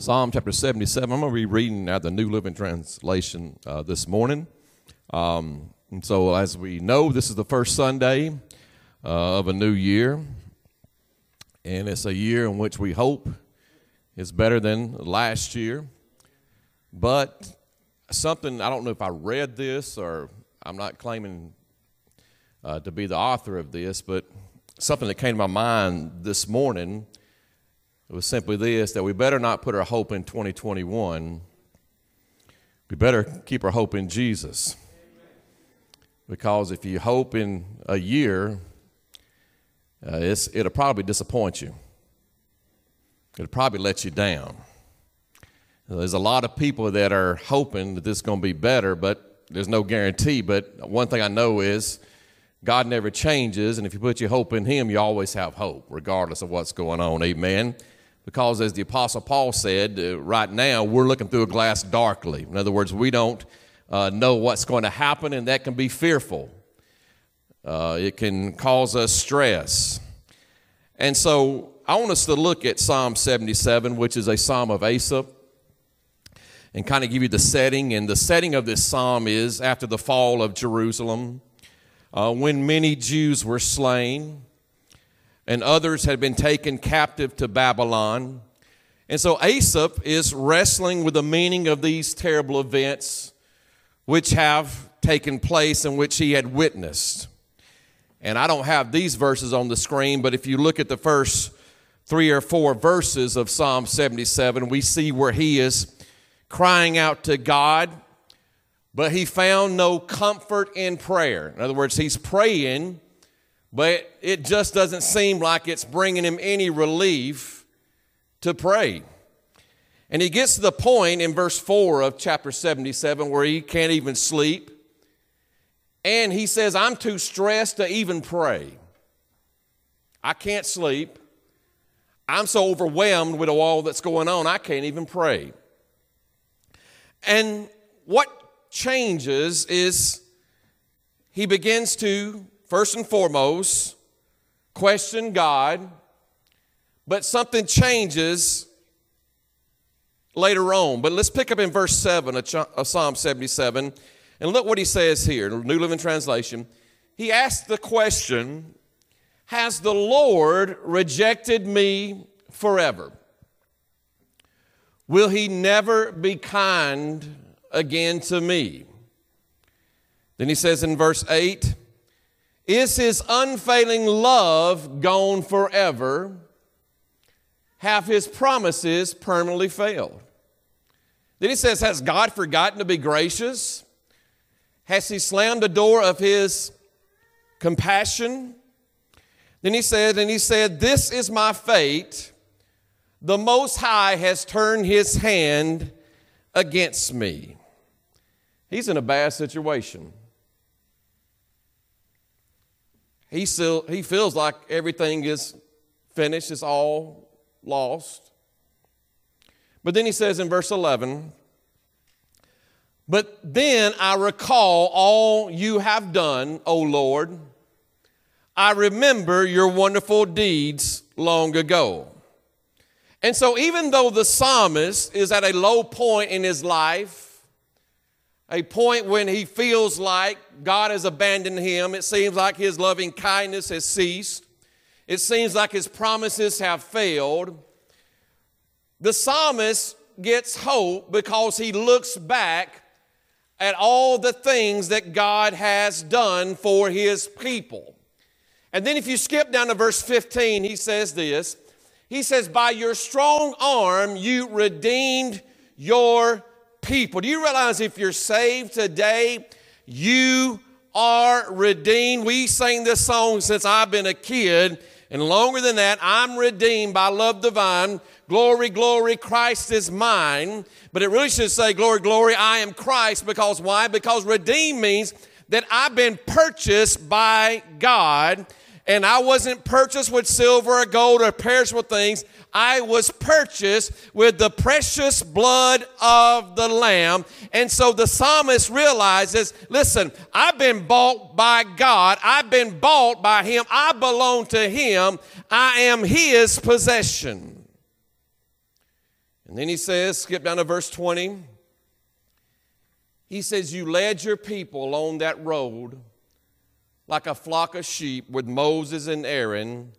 Psalm chapter 77. I'm going to be reading out the New Living Translation uh, this morning. Um, and so, as we know, this is the first Sunday uh, of a new year. And it's a year in which we hope is better than last year. But something, I don't know if I read this or I'm not claiming uh, to be the author of this, but something that came to my mind this morning it was simply this that we better not put our hope in 2021. We better keep our hope in Jesus. Because if you hope in a year, uh, it'll probably disappoint you. It'll probably let you down. There's a lot of people that are hoping that this is going to be better, but there's no guarantee. But one thing I know is God never changes, and if you put your hope in Him, you always have hope, regardless of what's going on. Amen. Because, as the Apostle Paul said, uh, right now we're looking through a glass darkly. In other words, we don't uh, know what's going to happen, and that can be fearful. Uh, it can cause us stress. And so, I want us to look at Psalm 77, which is a psalm of Asaph, and kind of give you the setting. And the setting of this psalm is after the fall of Jerusalem, uh, when many Jews were slain and others had been taken captive to Babylon. And so Asaph is wrestling with the meaning of these terrible events which have taken place and which he had witnessed. And I don't have these verses on the screen, but if you look at the first three or four verses of Psalm 77, we see where he is crying out to God, but he found no comfort in prayer. In other words, he's praying but it just doesn't seem like it's bringing him any relief to pray. And he gets to the point in verse 4 of chapter 77 where he can't even sleep. And he says, I'm too stressed to even pray. I can't sleep. I'm so overwhelmed with all that's going on, I can't even pray. And what changes is he begins to first and foremost, question God, but something changes later on. But let's pick up in verse 7 of Psalm 77 and look what he says here, New Living Translation. He asks the question Has the Lord rejected me forever? Will he never be kind again to me? Then he says in verse 8, is his unfailing love gone forever? Have his promises permanently failed? Then he says, Has God forgotten to be gracious? Has he slammed the door of his compassion? Then he said, and he said, This is my fate. The Most High has turned his hand against me. He's in a bad situation. He, still, he feels like everything is finished, it's all lost. But then he says in verse 11, But then I recall all you have done, O Lord. I remember your wonderful deeds long ago. And so, even though the psalmist is at a low point in his life, a point when he feels like God has abandoned him. It seems like his loving kindness has ceased. It seems like his promises have failed. The psalmist gets hope because he looks back at all the things that God has done for his people. And then if you skip down to verse 15, he says this. He says, By your strong arm you redeemed your people. Do you realize if you're saved today, you are redeemed? We sing this song since I've been a kid, and longer than that, I'm redeemed by love divine. Glory, glory, Christ is mine. But it really should say, Glory, glory, I am Christ. Because why? Because redeemed means that I've been purchased by God and I wasn't purchased with silver or gold or perishable things. I was purchased with the precious blood of the Lamb. And so the psalmist realizes listen, I've been bought by God, I've been bought by Him, I belong to Him, I am His possession. And then he says, skip down to verse 20. He says, You led your people along that road like a flock of sheep with Moses and Aaron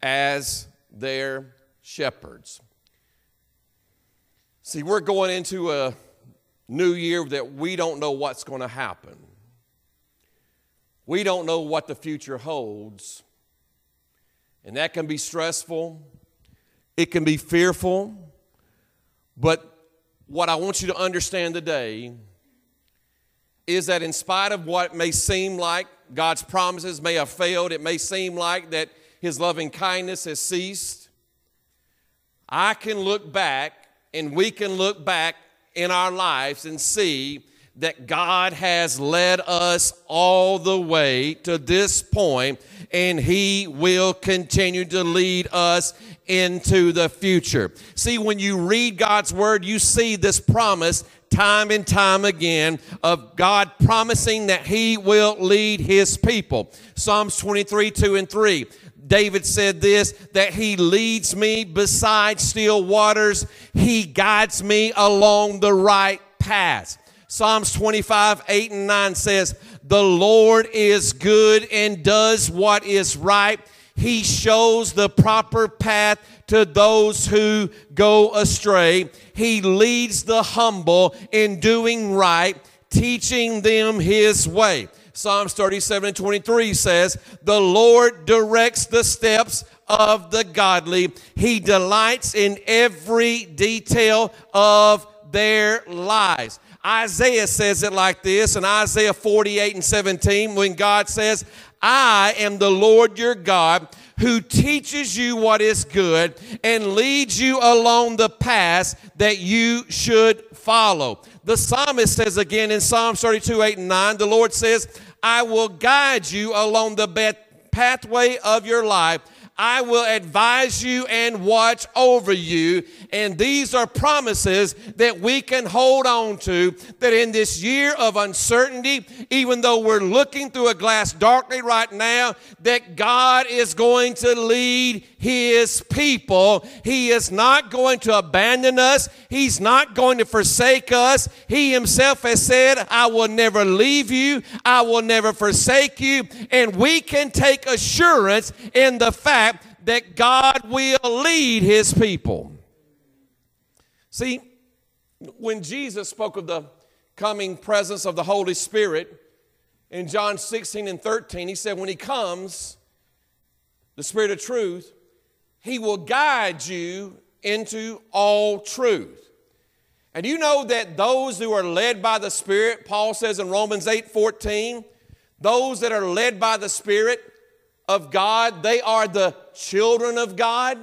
as their shepherds. See, we're going into a new year that we don't know what's going to happen. We don't know what the future holds. And that can be stressful, it can be fearful. But what I want you to understand today is that in spite of what may seem like God's promises may have failed, it may seem like that His loving kindness has ceased, I can look back and we can look back in our lives and see that God has led us all the way to this point and He will continue to lead us into the future. See, when you read God's Word, you see this promise time and time again of God promising that He will lead His people. Psalms 23 2 and 3. David said this that he leads me beside still waters, he guides me along the right path. Psalms 25, 8 and 9 says, The Lord is good and does what is right. He shows the proper path to those who go astray. He leads the humble in doing right, teaching them his way. Psalms 37 and 23 says, The Lord directs the steps of the godly. He delights in every detail of their lives. Isaiah says it like this in Isaiah 48 and 17 when God says, I am the Lord your God who teaches you what is good and leads you along the path that you should follow. The psalmist says again in Psalm 32, 8 and 9, the Lord says, I will guide you along the pathway of your life I will advise you and watch over you. And these are promises that we can hold on to that in this year of uncertainty, even though we're looking through a glass darkly right now, that God is going to lead his people. He is not going to abandon us. He's not going to forsake us. He himself has said, I will never leave you. I will never forsake you. And we can take assurance in the fact that God will lead his people. See, when Jesus spoke of the coming presence of the Holy Spirit in John 16 and 13, he said, When he comes, the Spirit of truth, he will guide you into all truth. And you know that those who are led by the Spirit, Paul says in Romans 8 14, those that are led by the Spirit, of God, they are the children of God.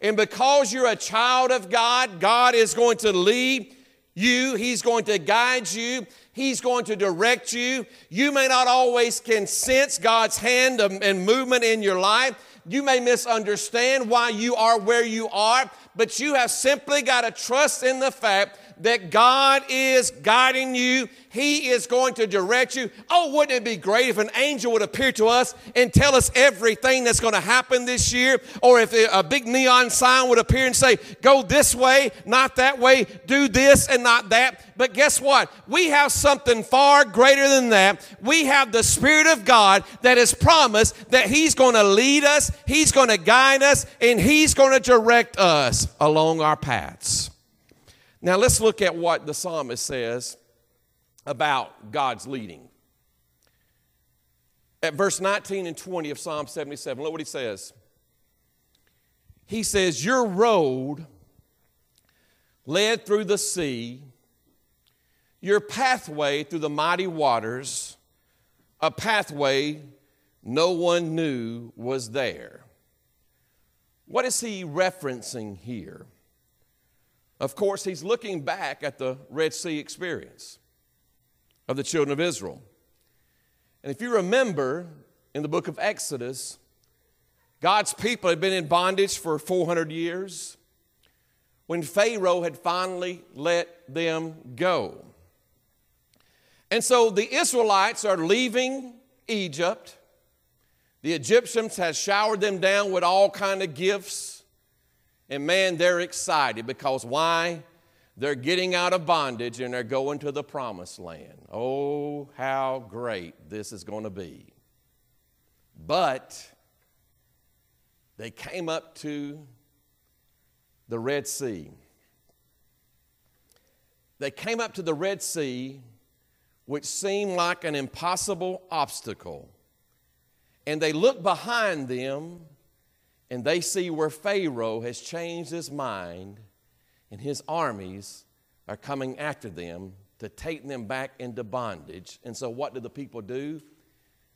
And because you're a child of God, God is going to lead you, He's going to guide you, He's going to direct you. You may not always can sense God's hand and movement in your life. You may misunderstand why you are where you are, but you have simply got to trust in the fact that God is guiding you. He is going to direct you. Oh, wouldn't it be great if an angel would appear to us and tell us everything that's going to happen this year? Or if a big neon sign would appear and say, go this way, not that way, do this and not that. But guess what? We have something far greater than that. We have the Spirit of God that has promised that He's going to lead us, He's going to guide us, and He's going to direct us along our paths. Now let's look at what the psalmist says about God's leading. At verse 19 and 20 of Psalm 77, look what he says. He says, Your road led through the sea, your pathway through the mighty waters, a pathway no one knew was there. What is he referencing here? Of course, he's looking back at the Red Sea experience of the children of Israel. And if you remember in the book of Exodus, God's people had been in bondage for 400 years when Pharaoh had finally let them go. And so the Israelites are leaving Egypt. The Egyptians have showered them down with all kind of gifts And man, they're excited because why? They're getting out of bondage and they're going to the promised land. Oh, how great this is going to be. But they came up to the Red Sea. They came up to the Red Sea, which seemed like an impossible obstacle. And they looked behind them and they see where Pharaoh has changed his mind and his armies are coming after them to take them back into bondage. And so, what do the people do?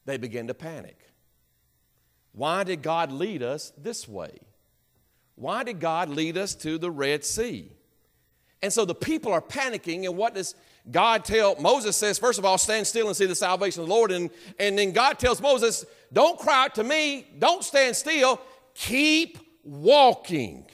They begin to panic. Why did God lead us this way? Why did God lead us to the Red Sea? And so the people are panicking, and what does God tell Moses says, first of all, stand still and see the salvation of the Lord. And, and then God tells Moses, don't cry out to me, don't stand still, keep walking.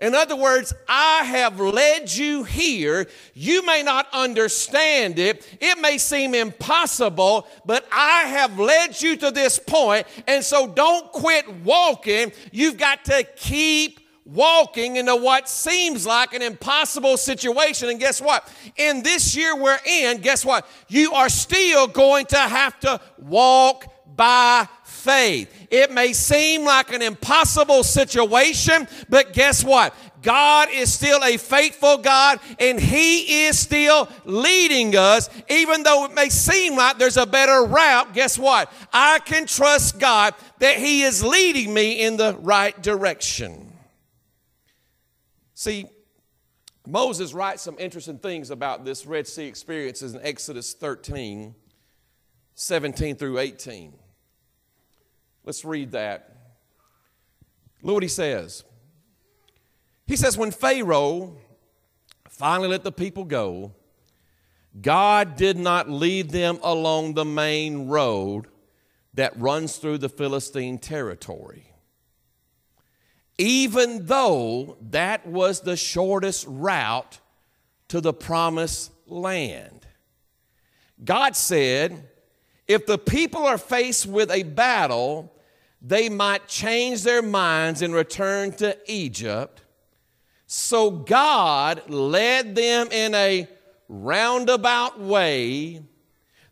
In other words, I have led you here. You may not understand it. It may seem impossible, but I have led you to this point. And so don't quit walking. You've got to keep walking into what seems like an impossible situation. And guess what? In this year we're in, guess what? You are still going to have to walk by faith. It may seem like an impossible situation, but guess what? God is still a faithful God and He is still leading us, even though it may seem like there's a better route. Guess what? I can trust God that He is leading me in the right direction. See, Moses writes some interesting things about this Red Sea experiences in Exodus 13, 17 through 18. Let's read that. Look what he says. He says, When Pharaoh finally let the people go, God did not lead them along the main road that runs through the Philistine territory. Even though that was the shortest route to the promised land. God said, if the people are faced with a battle, they might change their minds and return to Egypt. So God led them in a roundabout way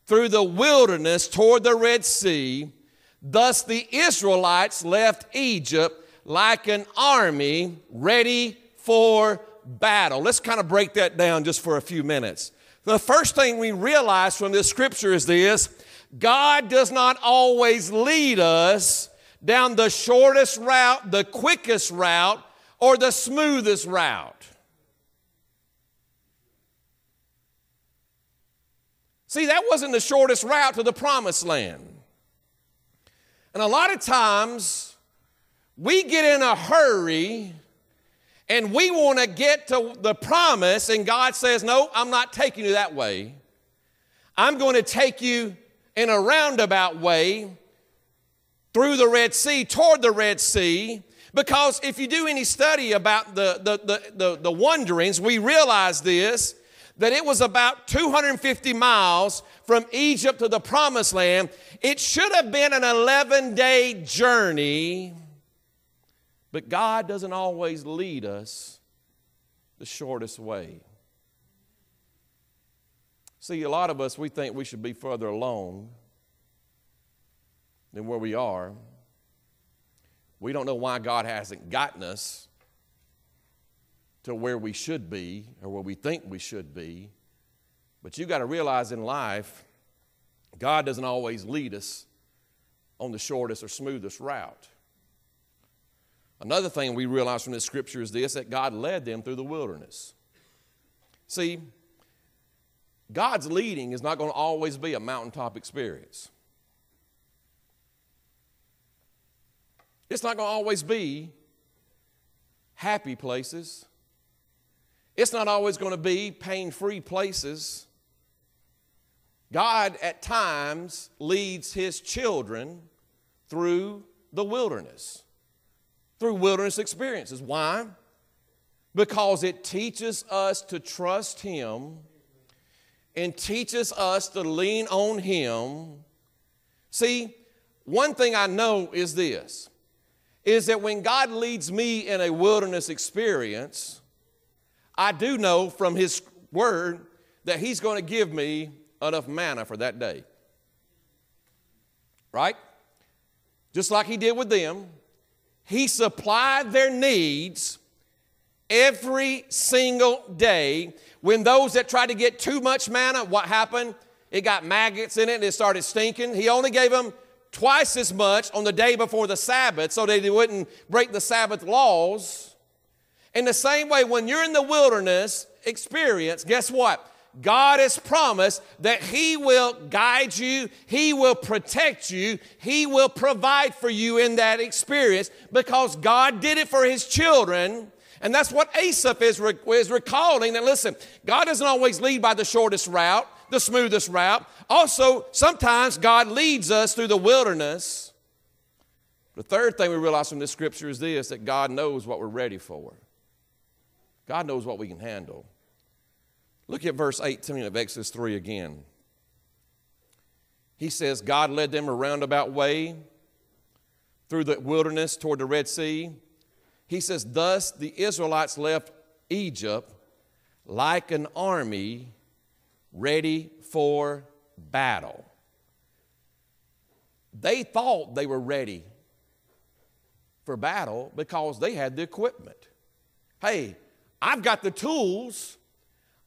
through the wilderness toward the Red Sea. Thus, the Israelites left Egypt like an army ready for battle. Let's kind of break that down just for a few minutes. The first thing we realize from this scripture is this God does not always lead us down the shortest route, the quickest route, or the smoothest route. See, that wasn't the shortest route to the promised land. And a lot of times, we get in a hurry and we want to get to the promise, and God says, No, I'm not taking you that way. I'm going to take you in a roundabout way through the Red Sea, toward the Red Sea, because if you do any study about the, the, the, the, the wanderings, we realize this that it was about 250 miles from Egypt to the promised land. It should have been an 11 day journey, but God doesn't always lead us the shortest way. See, a lot of us, we think we should be further along than where we are. We don't know why God hasn't gotten us to where we should be or where we think we should be. But you got to realize in life, God doesn't always lead us on the shortest or smoothest route. Another thing we realize from this scripture is this that God led them through the wilderness. See, God's leading is not going to always be a mountaintop experience. It's not going to always be happy places. It's not always going to be pain free places. God, at times, leads his children through the wilderness, through wilderness experiences. Why? Because it teaches us to trust him and teaches us to lean on Him. See, one thing I know is this is that when God leads me in a wilderness experience, I do know from His Word that He's going to give me enough manna for that day. Right? Just like He did with them, He supplied their needs every single day. When those that tried to get too much manna, what happened? It got maggots in it and it started stinking. He only gave them twice as much on the day before the Sabbath so that they wouldn't break the Sabbath laws. In the same way, when you're in the wilderness experience, guess what? God has promised that He will guide you, He will protect you, He will provide for you in that experience because God did it for His children. And that's what Asaph is, is recalling. And listen, God doesn't always lead by the shortest route the smoothest route. Also, sometimes God leads us through the wilderness. The third thing we realize from this scripture is this that God knows what we're ready for. God knows what we can handle. Look at verse 18 of Exodus 3 again. He says, God led them a roundabout way through the wilderness toward the Red Sea. He says, Thus the Israelites left Egypt like an army ready for battle. They thought they were ready for battle because they had the equipment. Hey, I've got the tools.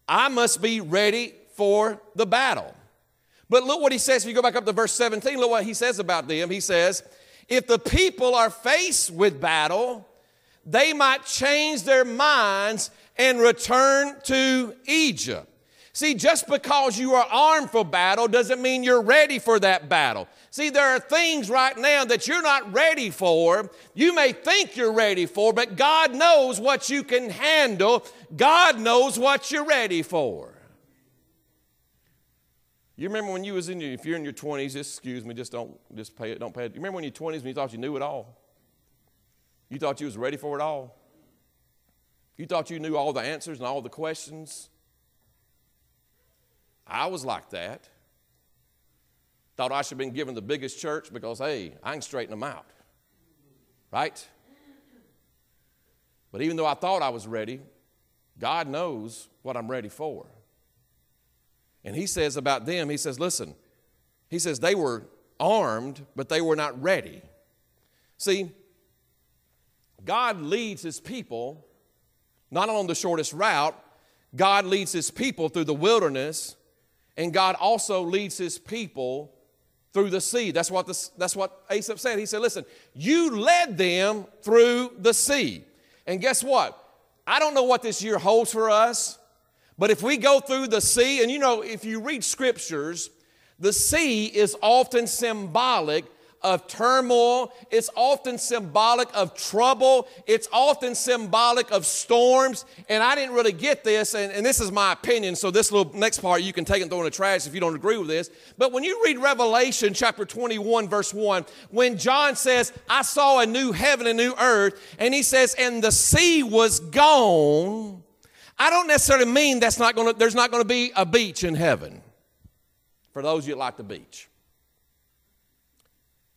I must be ready for the battle. But look what he says. If you go back up to verse 17, look what he says about them. He says, If the people are faced with battle, they might change their minds and return to Egypt. See, just because you are armed for battle doesn't mean you're ready for that battle. See, there are things right now that you're not ready for. You may think you're ready for, but God knows what you can handle. God knows what you're ready for. You remember when you was in your, if you're in your 20s, just excuse me, just don't, just pay it, don't pay it. You remember when you're 20s when you thought you knew it all? You thought you was ready for it all? You thought you knew all the answers and all the questions? I was like that. Thought I should have been given the biggest church because, hey, I can straighten them out. Right? But even though I thought I was ready, God knows what I'm ready for. And He says about them, He says, listen, He says they were armed, but they were not ready. See, God leads His people not on the shortest route, God leads His people through the wilderness and God also leads his people through the sea. That's what, this, that's what Asaph said. He said, Listen, you led them through the sea. And guess what? I don't know what this year holds for us, but if we go through the sea, and you know, if you read scriptures, the sea is often symbolic of turmoil. It's often symbolic of trouble. It's often symbolic of storms. And I didn't really get this, and, and, this is my opinion. So, this little next part you can take and throw in the trash if you don't agree with this. But when you read Revelation chapter 21, verse 1, when John says, I saw a new heaven and new earth, and he says, and the sea was gone, I don't necessarily mean that's not gonna, there's not going to be a beach in heaven for those you like the beach.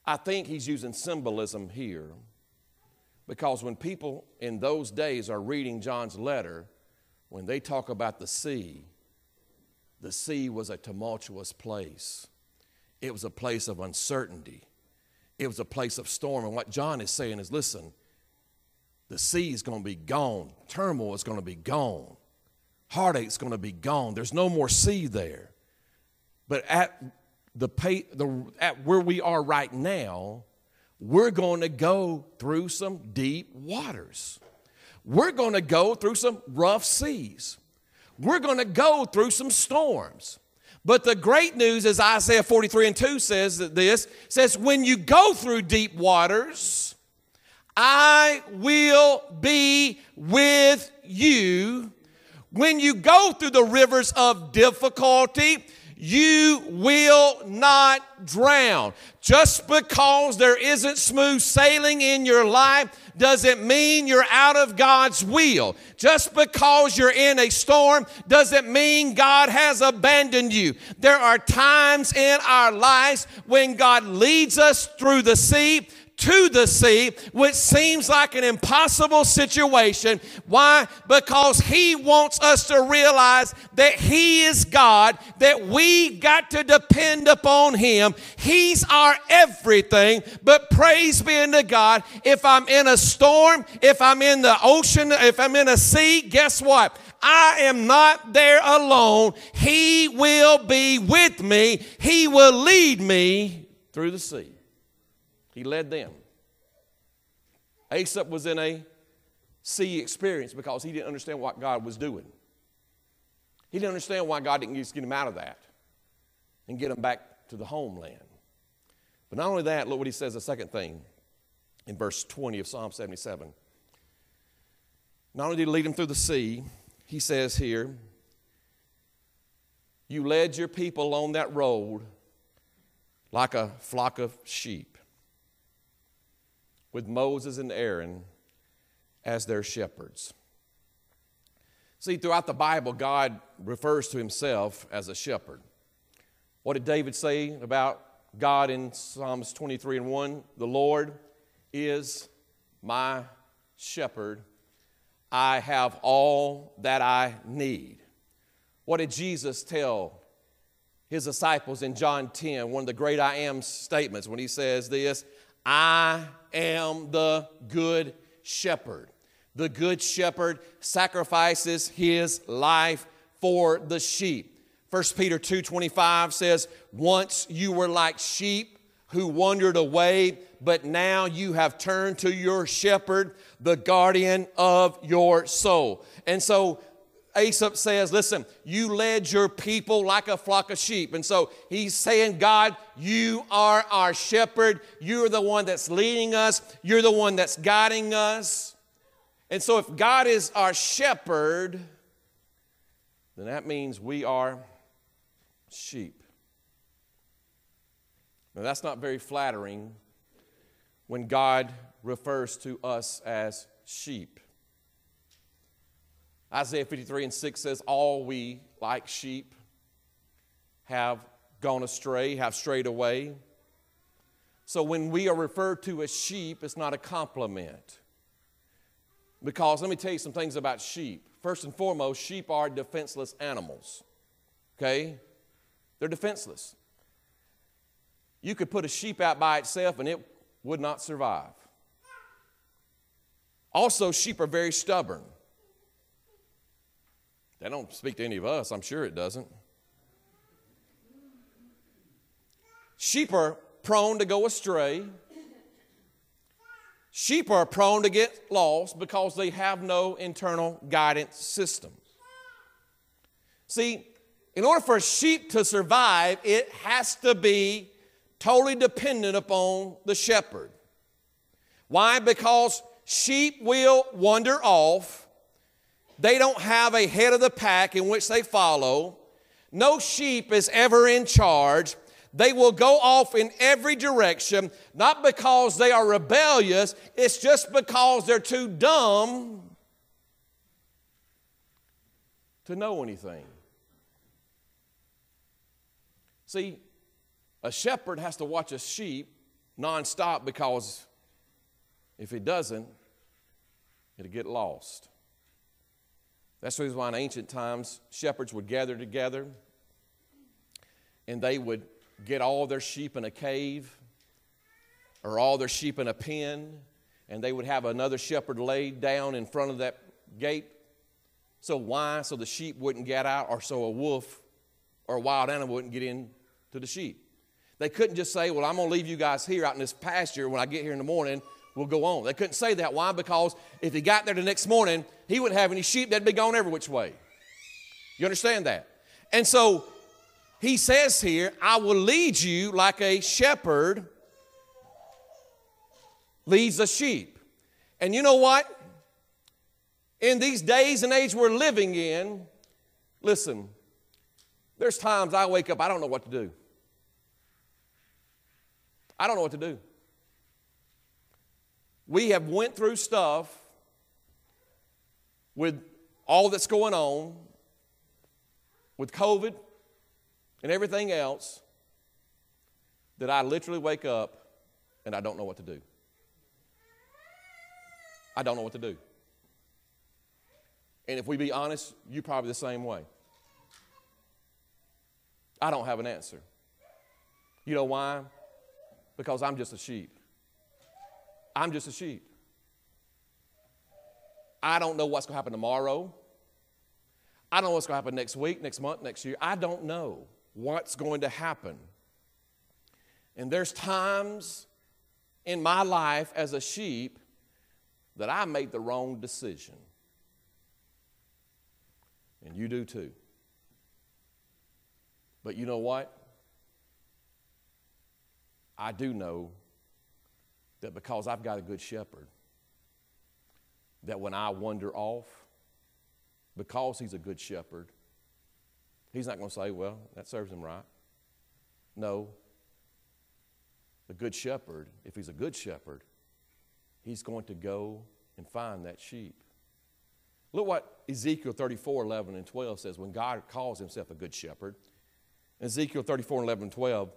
I think he's using symbolism here because when people in those days are reading John's letter, when they talk about the sea, the sea was a tumultuous place. It was a place of uncertainty. It was a place of storm. And what John is saying is listen, the sea is going to be gone, turmoil is going to be gone, heartache is going to be gone. There's no more sea there. But at the, pay, the at where we are right now, we're going to go through some deep waters. We're going to go through some rough seas. We're going to go through some storms. But the great news is Isaiah 43 and 2 says that this says, when you go through deep waters, I will be with you. When you go through the rivers of difficulty, you will not drown. Just because there isn't smooth sailing in your life doesn't mean you're out of God's will. Just because you're in a storm doesn't mean God has abandoned you. There are times in our lives when God leads us through the sea to the sea, which seems like an impossible situation. Why? Because He wants us to realize that He is God, that we got to depend upon Him. He's our everything. But praise be unto God, if I'm in a storm, if I'm in the ocean, if I'm in a sea, guess what? I am not there alone. He will be with me. He will lead me through the sea. He led them. Asaph was in a sea experience because he didn't understand what God was doing. He didn't understand why God didn't just get him out of that and get him back to the homeland. But not only that, look what he says the second thing in verse 20 of Psalm 77. Not only did he lead him through the sea, he says here, You led your people on that road like a flock of sheep, with Moses and Aaron as their shepherds. See, throughout the Bible, God refers to himself as a shepherd. What did David say about God in Psalms 23 and 1? The Lord is my shepherd I have all that I need. What did Jesus tell his disciples in John 10, one of the great I am statements, when he says this I am the good shepherd. The good shepherd sacrifices his life for the sheep. 1 Peter 2:25 says, "Once you were like sheep who wandered away, but now you have turned to your shepherd, the guardian of your soul. And so Asaph says, Listen, you led your people like a flock of sheep. And so he's saying, God, you are our shepherd. You're the one that's leading us, you're the one that's guiding us. And so if God is our shepherd, then that means we are sheep. Now, that's not very flattering when God refers to us as sheep. Isaiah 53 and 6 says, All we, like sheep, have gone astray, have strayed away. So when we are referred to as sheep, it's not a compliment. Because let me tell you some things about sheep. First and foremost, sheep are defenseless animals. Okay? They're defenseless. You could put a sheep out by itself and it would not survive. Also, sheep are very stubborn. They don't speak to any of us, I'm sure it doesn't. Sheep are prone to go astray. Sheep are prone to get lost because they have no internal guidance system. See, in order for a sheep to survive, it has to be totally dependent upon the shepherd. Why? Because sheep will wander off. They don't have a head of the pack in which they follow. No sheep is ever in charge. They will go off in every direction, not because they are rebellious, it's just because they're too dumb to know anything. See, a shepherd has to watch a sheep nonstop because if he doesn't, it'll get lost. That's the reason why in ancient times shepherds would gather together and they would get all their sheep in a cave or all their sheep in a pen and they would have another shepherd laid down in front of that gate. So, why? So the sheep wouldn't get out, or so a wolf or a wild animal wouldn't get in to the sheep. They couldn't just say, Well, I'm going to leave you guys here out in this pasture. When I get here in the morning, we'll go on. They couldn't say that. Why? Because if he got there the next morning, he wouldn't have any sheep. They'd be gone every which way. You understand that? And so he says here, I will lead you like a shepherd leads a sheep. And you know what? In these days and age we're living in, listen, there's times I wake up, I don't know what to do. I don't know what to do. We have went through stuff with all that's going on with COVID and everything else that I literally wake up and I don't know what to do. I don't know what to do. And if we be honest, you're probably the same way. I don't have an answer. You know why? Because I'm just a sheep. I'm just a sheep. I don't know what's going to happen tomorrow. I don't know what's going to happen next week, next month, next year. I don't know what's going to happen. And there's times in my life as a sheep that I made the wrong decision. And you do too. But you know what? I do know that because I've got a good shepherd, that when I wander off, because he's a good shepherd, he's not going to say, well, that serves him right. No. The good shepherd, if he's a good shepherd, he's going to go and find that sheep. Look what Ezekiel 34 11 and 12 says when God calls himself a good shepherd. Ezekiel 34 11 and 12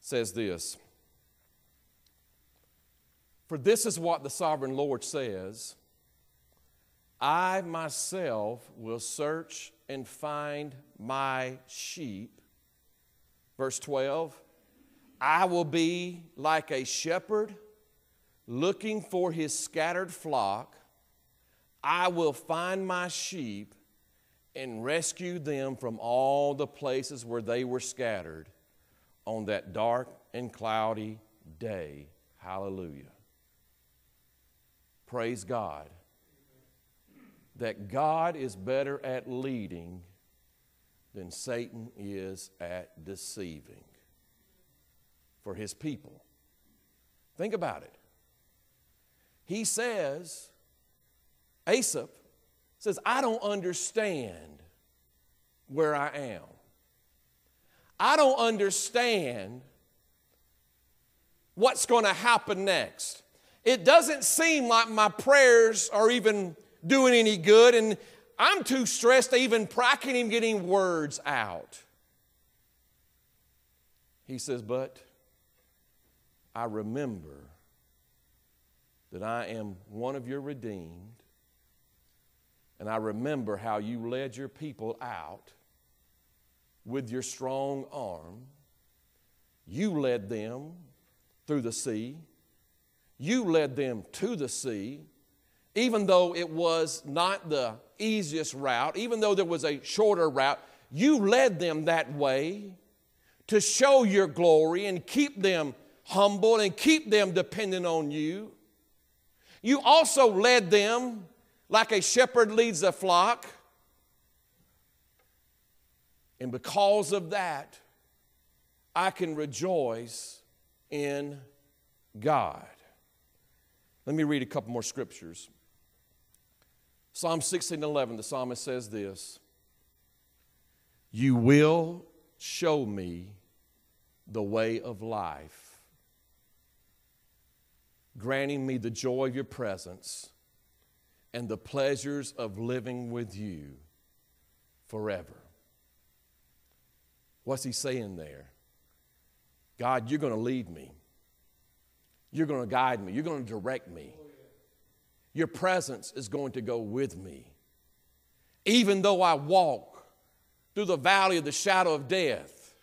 says this For this is what the sovereign Lord says I myself will search and find my sheep. Verse 12 I will be like a shepherd looking for his scattered flock. I will find my sheep and rescue them from all the places where they were scattered on that dark and cloudy day. Hallelujah. Praise God. That God is better at leading than Satan is at deceiving for his people. Think about it. He says, Asaph says, I don't understand where I am. I don't understand what's going to happen next. It doesn't seem like my prayers are even doing any good, and I'm too stressed to even practice him getting words out. He says, But I remember that I am one of your redeemed, and I remember how you led your people out with your strong arm. You led them through the sea. You led them to the sea, even though it was not the easiest route, even though there was a shorter route. You led them that way to show your glory and keep them humble and keep them dependent on you. You also led them like a shepherd leads a flock. And because of that, I can rejoice in God. Let me read a couple more scriptures. Psalm 16 11, the psalmist says this You will show me the way of life granting me the joy of your presence and the pleasures of living with you forever. What's he saying there? God, you're going to lead me. You're going to guide me. You're going to direct me. Your presence is going to go with me. Even though I walk through the valley of the shadow of death,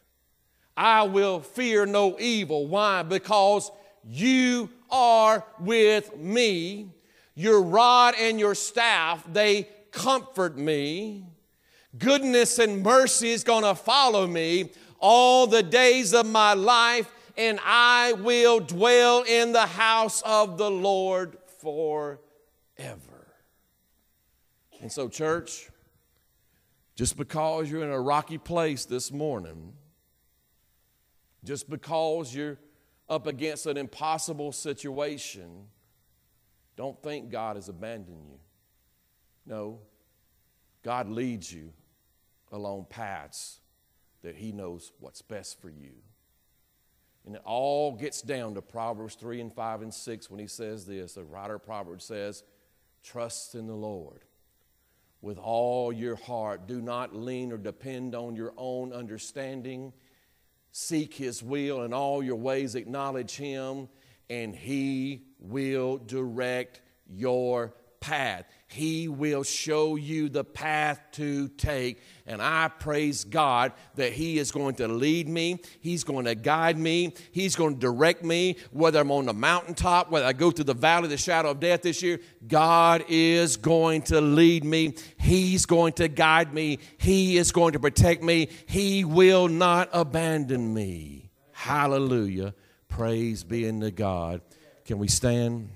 I will fear no evil. Why? Because you are with me. Your rod and your staff, they comfort me. Goodness and mercy is going to follow me all the days of my life, and I will dwell in the house of the Lord forever. And so, church, just because you're in a rocky place this morning, just because you're up against an impossible situation, don't think God has abandoned you. No, God leads you along paths that He knows what's best for you. And it all gets down to Proverbs 3 and 5 and 6 when he says this. The writer of Proverbs says, Trust in the Lord with all your heart. Do not lean or depend on your own understanding. Seek His will in all your ways, acknowledge Him, and He will direct your path. He will show you the path to take. And I praise God that He is going to lead me. He's going to guide me. He's going to direct me, whether I'm on the mountaintop, whether I go through the valley of the shadow of death this year. God is going to lead me. He's going to guide me. He is going to protect me. He will not abandon me. Hallelujah. Praise be unto God. Can we stand?